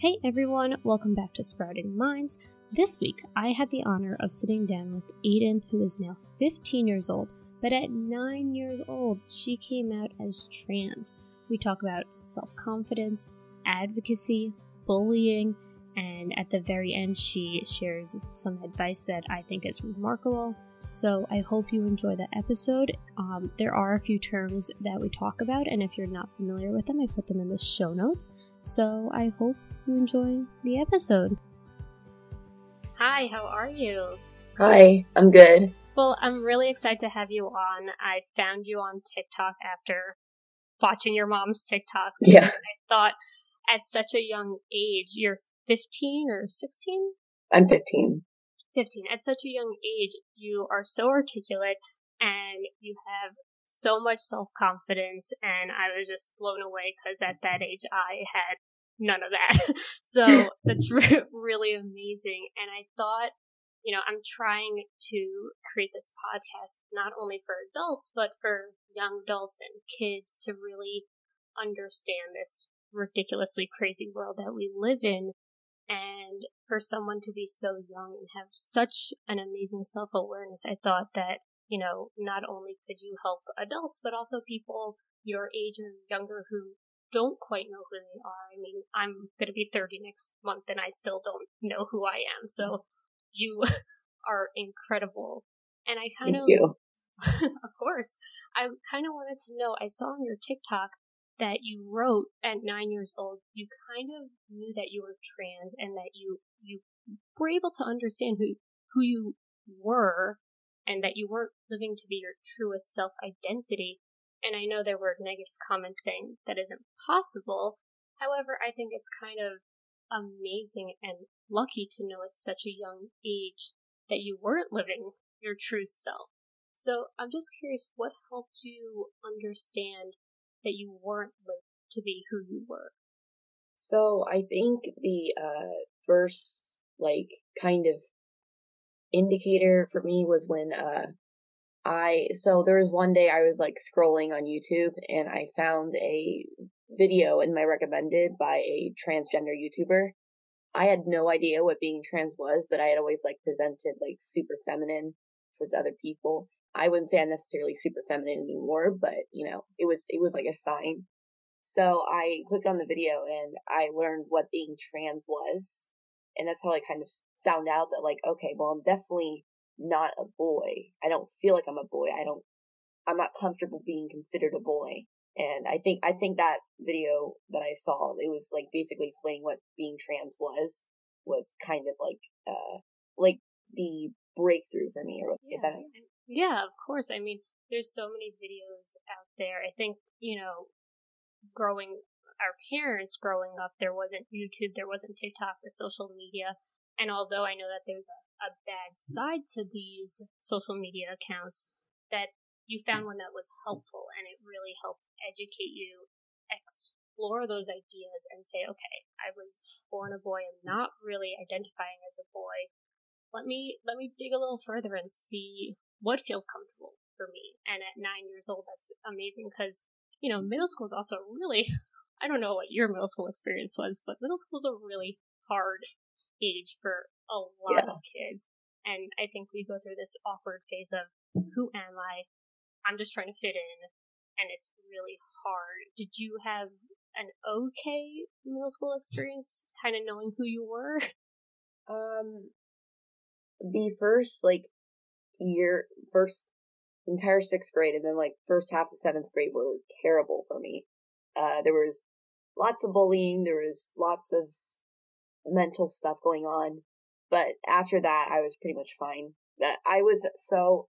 Hey everyone, welcome back to Sprouting Minds. This week, I had the honor of sitting down with Aidyn, who is now 15 years old, but at 9 years old, she came out as trans. We talk about self confidence, advocacy, bullying, and at the very end, she shares some advice that I think is remarkable. So I hope you enjoy the episode. Um, there are a few terms that we talk about, and if you're not familiar with them, I put them in the show notes. So I hope you enjoy the episode. Hi, how are you? Hi, I'm good. Well, I'm really excited to have you on. I found you on TikTok after watching your mom's TikToks. Yeah. I thought at such a young age, you're 15 or 16? I'm 15. 15. At such a young age, you are so articulate and you have so much self confidence. And I was just blown away because at that age, I had none of that. so that's re- really amazing. And I thought, you know, I'm trying to create this podcast not only for adults, but for young adults and kids to really understand this ridiculously crazy world that we live in. And for someone to be so young and have such an amazing self awareness, I thought that, you know, not only could you help adults, but also people your age or younger who don't quite know who they are. I mean, I'm going to be 30 next month and I still don't know who I am. So you are incredible. And I kind Thank of, you. of course, I kind of wanted to know. I saw on your TikTok that you wrote at nine years old. You kind of knew that you were trans and that you you were able to understand who who you were and that you weren't living to be your truest self identity. And I know there were negative comments saying that isn't possible. However, I think it's kind of amazing and lucky to know at such a young age that you weren't living your true self. So I'm just curious, what helped you understand that you weren't living to be who you were? So I think the uh, first like kind of indicator for me was when uh, I so there was one day I was like scrolling on YouTube and I found a video in my recommended by a transgender YouTuber. I had no idea what being trans was, but I had always like presented like super feminine towards other people. I wouldn't say I'm necessarily super feminine anymore, but you know, it was it was like a sign. So I clicked on the video and I learned what being trans was. And that's how I kind of found out that like, okay, well, I'm definitely not a boy. I don't feel like I'm a boy. I don't, I'm not comfortable being considered a boy. And I think, I think that video that I saw, it was like basically explaining what being trans was, was kind of like, uh, like the breakthrough for me, or Yeah, if that makes and- yeah, of course. I mean, there's so many videos out there. I think, you know, growing our parents growing up, there wasn't YouTube, there wasn't TikTok or social media. And although I know that there's a, a bad side to these social media accounts, that you found one that was helpful and it really helped educate you, explore those ideas and say, okay, I was born a boy, I'm not really identifying as a boy. Let me let me dig a little further and see what feels comfortable for me. And at nine years old, that's amazing because you know middle school is also really I don't know what your middle school experience was, but middle school is a really hard age for a lot Yeah. of kids. And I think we go through this awkward phase of who am I? I'm just trying to fit in, and it's really hard. Did you have an okay middle school experience, kind of knowing who you were? Um, the first like year, first entire sixth grade, and then like first half of seventh grade were terrible for me. Uh, there was lots of bullying. There was lots of mental stuff going on, but after that, I was pretty much fine. I was so.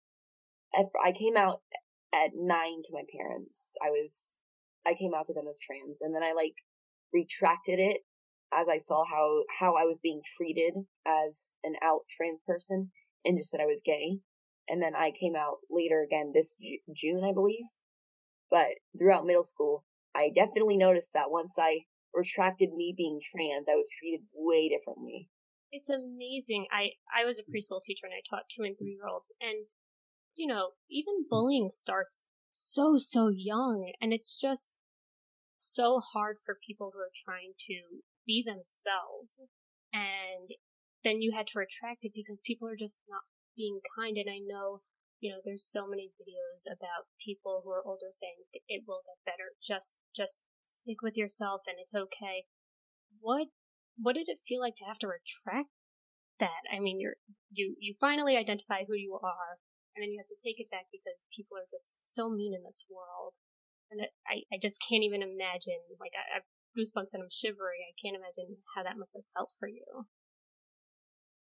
I came out at nine to my parents. I was. I came out to them as trans, and then I like retracted it as I saw how how I was being treated as an out trans person, and just said I was gay. And then I came out later again this Ju- June, I believe. But throughout middle school, I definitely noticed that once I retracted me being trans, I was treated way differently. It's amazing. I I was a mm. preschool teacher and I taught two and three mm. year olds, and you know even mm. bullying starts so so young, and it's just so hard for people who are trying to be themselves. And then you had to retract it because people are just not being kind. And I know, you know, there's so many videos about people who are older saying it will get better. Just, just stick with yourself and it's okay. What, what did it feel like to have to retract that? I mean, you're, you, you finally identify who you are and then you have to take it back because people are just so mean in this world. And I, I just can't even imagine, like, I, I have goosebumps and I'm shivering. I can't imagine how that must have felt for you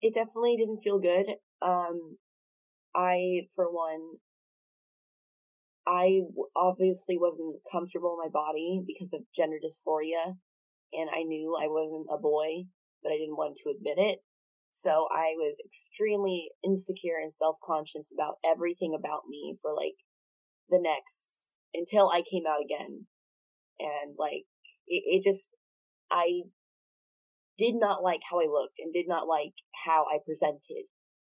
it definitely didn't feel good. Um, I, for one, I obviously wasn't comfortable in my body because of gender dysphoria, and I knew I wasn't a boy, but I didn't want to admit it. So I was extremely insecure and self-conscious about everything about me for like the next, until I came out again. And like, it, it just, I did not like how I looked and did not like how I presented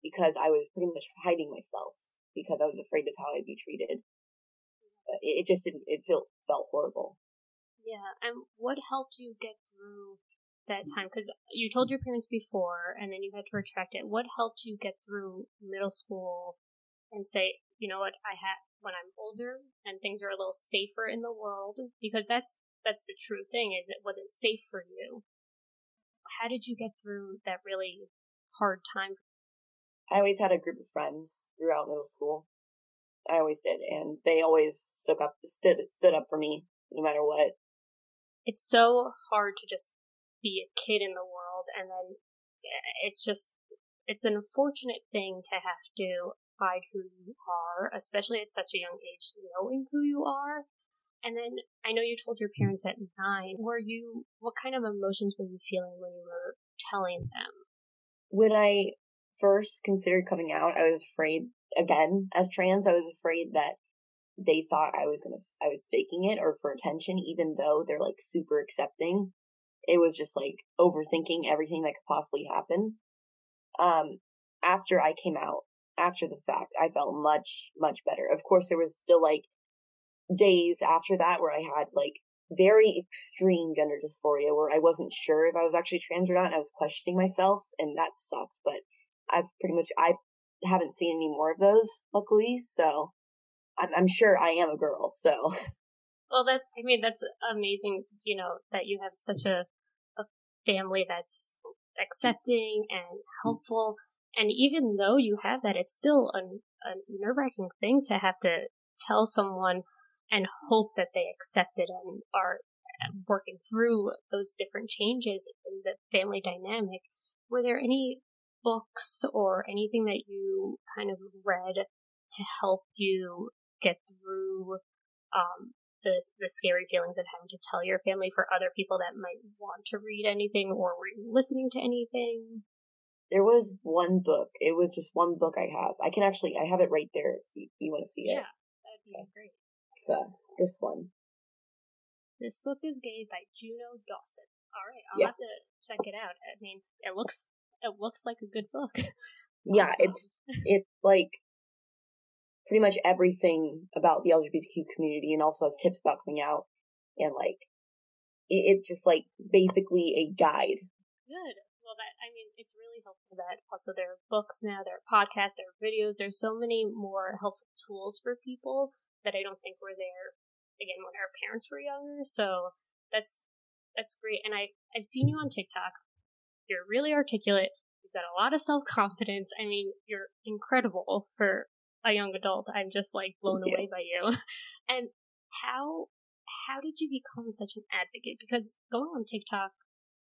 because I was pretty much hiding myself because I was afraid of how I'd be treated. It, it just didn't, it felt, felt horrible. Yeah. And what helped you get through that time? Because you told your parents before and then you had to retract it. What helped you get through middle school and say, you know what, I had, when I'm older and things are a little safer in the world, because that's, that's the true thing is it wasn't safe for you how did you get through that really hard time? I always had a group of friends throughout middle school. I always did, and they always stuck up, stood stood up for me no matter what. It's so hard to just be a kid in the world, and then eh, it's just it's an unfortunate thing to have to hide who you are, especially at such a young age, knowing who you are and then I know you told your parents at nine. Were you, what kind of emotions were you feeling when you were telling them? When I first considered coming out, I was afraid, again, as trans, I was afraid that they thought I was gonna, I was faking it or for attention, even though they're like super accepting. It was just like overthinking everything that could possibly happen. Um, after I came out, after the fact, I felt much, much better. Of course, there was still like days after that where I had like very extreme gender dysphoria where I wasn't sure if I was actually trans or not and I was questioning myself and that sucked. but I've pretty much, I haven't seen any more of those, luckily, so I'm, I'm sure I am a girl, so. Well, that, I mean, that's amazing, you know, that you have such a, a family that's accepting and helpful. And even though you have that, it's still a, a nerve wracking thing to have to tell someone and hope that they accept it and are working through those different changes in the family dynamic. Were there any books or anything that you kind of read to help you get through um, the the scary feelings of having to tell your family for other people that might want to read anything or were you listening to anything? There was one book. It was just one book I have. I can actually I have it right there if you, you want to see it. Yeah, that'd be okay. great. So this one. This book is gay by Juno Dawson. All right, I'll have to check it out. I mean, it looks it looks like a good book. yeah, it's it's like pretty much everything about the LGBTQ community, and also has tips about coming out, and like it, it's just like basically a guide. Good. Well, that I mean, it's really helpful that also there are books now, there are podcasts, there are videos. There's so many more helpful tools for people that I don't think were there again when our parents were younger. So that's that's great. And I I've seen you on TikTok. You're really articulate. You've got a lot of self confidence. I mean, you're incredible for a young adult. I'm just like blown away by you. and how how did you become such an advocate? Because going on TikTok,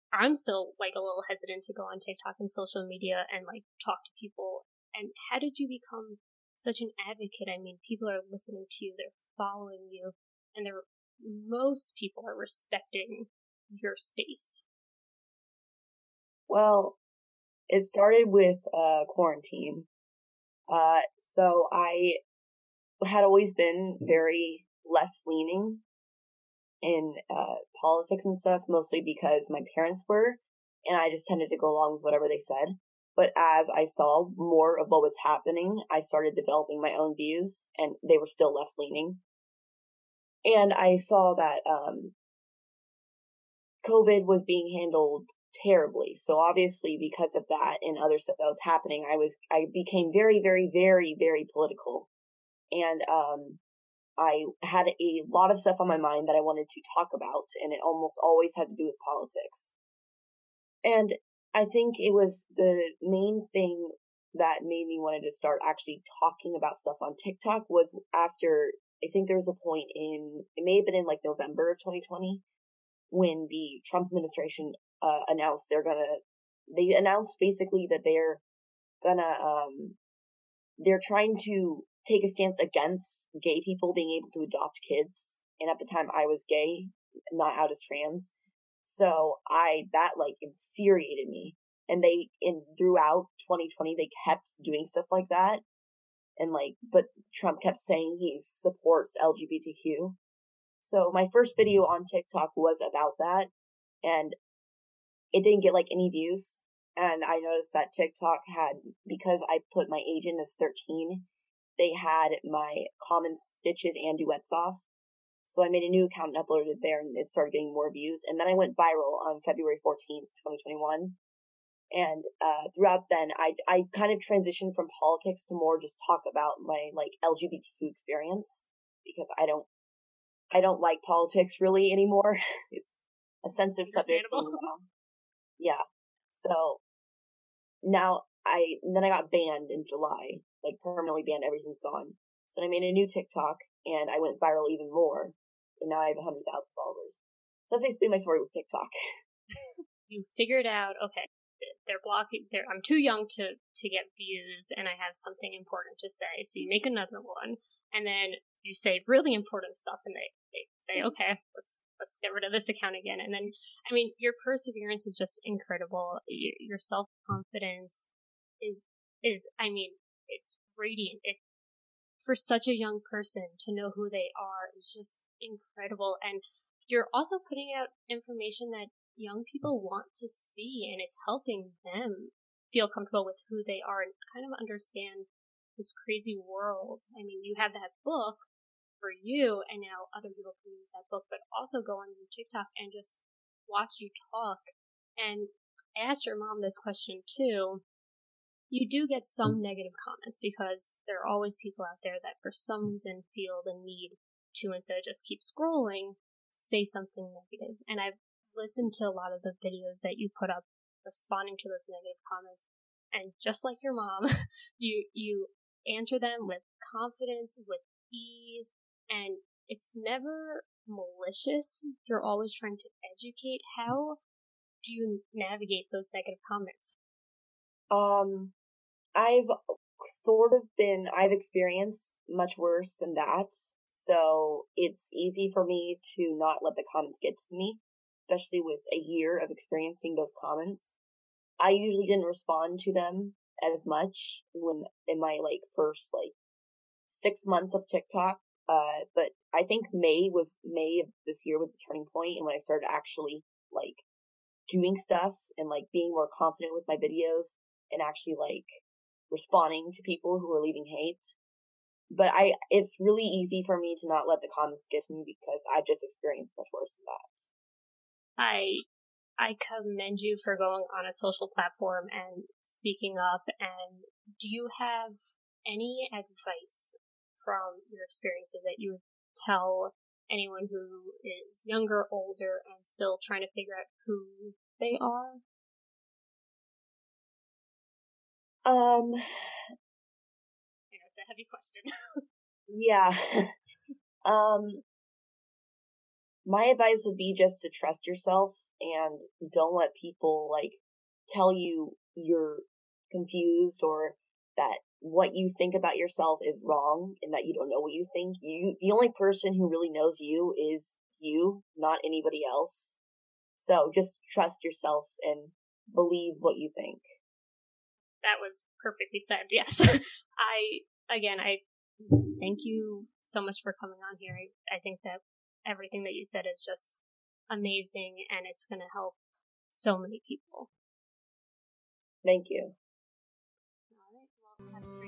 I'm still like a little hesitant to go on TikTok and social media and like talk to people. And how did you become such an advocate. I mean, people are listening to you, they're following you, and they're most people are respecting your space. Well, it started with uh, quarantine. Uh, so I had always been very left leaning in uh, politics and stuff, mostly because my parents were, and I just tended to go along with whatever they said. But as I saw more of what was happening, I started developing my own views, and they were still left leaning. And I saw that um, COVID was being handled terribly. So obviously because of that and other stuff that was happening, I was, I became very, very, very, very political. And, um, I had a lot of stuff on my mind that I wanted to talk about, and it almost always had to do with politics. And I think it was the main thing that made me wanted to start actually talking about stuff on TikTok was after I think there was a point in it may have been in like November of 2020 when the Trump administration uh, announced they're gonna they announced basically that they're gonna um they're trying to take a stance against gay people being able to adopt kids. And at the time I was gay not out as trans. So I that like infuriated me. And they in throughout 2020 they kept doing stuff like that. And like but Trump kept saying he supports LGBTQ so my first video on TikTok was about that and it didn't get like any views. And I noticed that TikTok had because I put my age in as 13 they had my common stitches and duets off. So I made a new account and uploaded it there and it started getting more views. And then I went viral on February 14th 2021 and uh, throughout then I I kind of transitioned from politics to more just talk about my like LGBTQ experience because I don't I don't like politics really anymore. it's a sensitive subject. Yeah. So now I then I got banned in July, like permanently banned. Everything's gone. So I made a new TikTok and I went viral even more, and now I have a hundred thousand followers. So that's basically my story with TikTok. you figured out okay they're blocking they're i'm too young to to get views and i have something important to say so you make another one and then you say really important stuff and they, they say okay let's let's get rid of this account again. And then i mean your perseverance is just incredible. Your, your self-confidence is is i mean it's radiant. It for such a young person to know who they are is just incredible. And you're also putting out information that young people want to see and it's helping them feel comfortable with who they are and kind of understand this crazy world. I mean, you have that book for you and now other people can use that book, but also go on your TikTok and just watch you talk. And I asked your mom this question too. You do get some mm-hmm. negative comments because there are always people out there that for some mm-hmm. reason feel the need to instead of just keep scrolling, say something negative. And I've listened to a lot of the videos that you put up responding to those negative comments and just like your mom you you answer them with confidence with ease and it's never malicious you're always trying to educate how do you navigate those negative comments um i've sort of been i've experienced much worse than that so it's easy for me to not let the comments get to me especially with a year of experiencing those comments. I usually didn't respond to them as much when in my like first like six months of TikTok. Uh, but I think May was May of this year was a turning point, and when I started actually like doing stuff and like being more confident with my videos and actually like responding to people who were leaving hate. But I, it's really easy for me to not let the comments get me because I've just experienced much worse than that. I I commend you for going on a social platform and speaking up. And do you have any advice from your experiences that you would tell anyone who is younger, older, and still trying to figure out who they are? Um, yeah, it's a heavy question. yeah. um, my advice would be just to trust yourself and don't let people like tell you you're confused or that what you think about yourself is wrong and that you don't know what you think. You, the only person who really knows you is you, not anybody else. So just trust yourself and believe what you think. That was perfectly said. Yes. I, again, I thank you so much for coming on here. I, I think that everything that you said is just amazing and it's going to help so many people. Thank you. 감사합니다.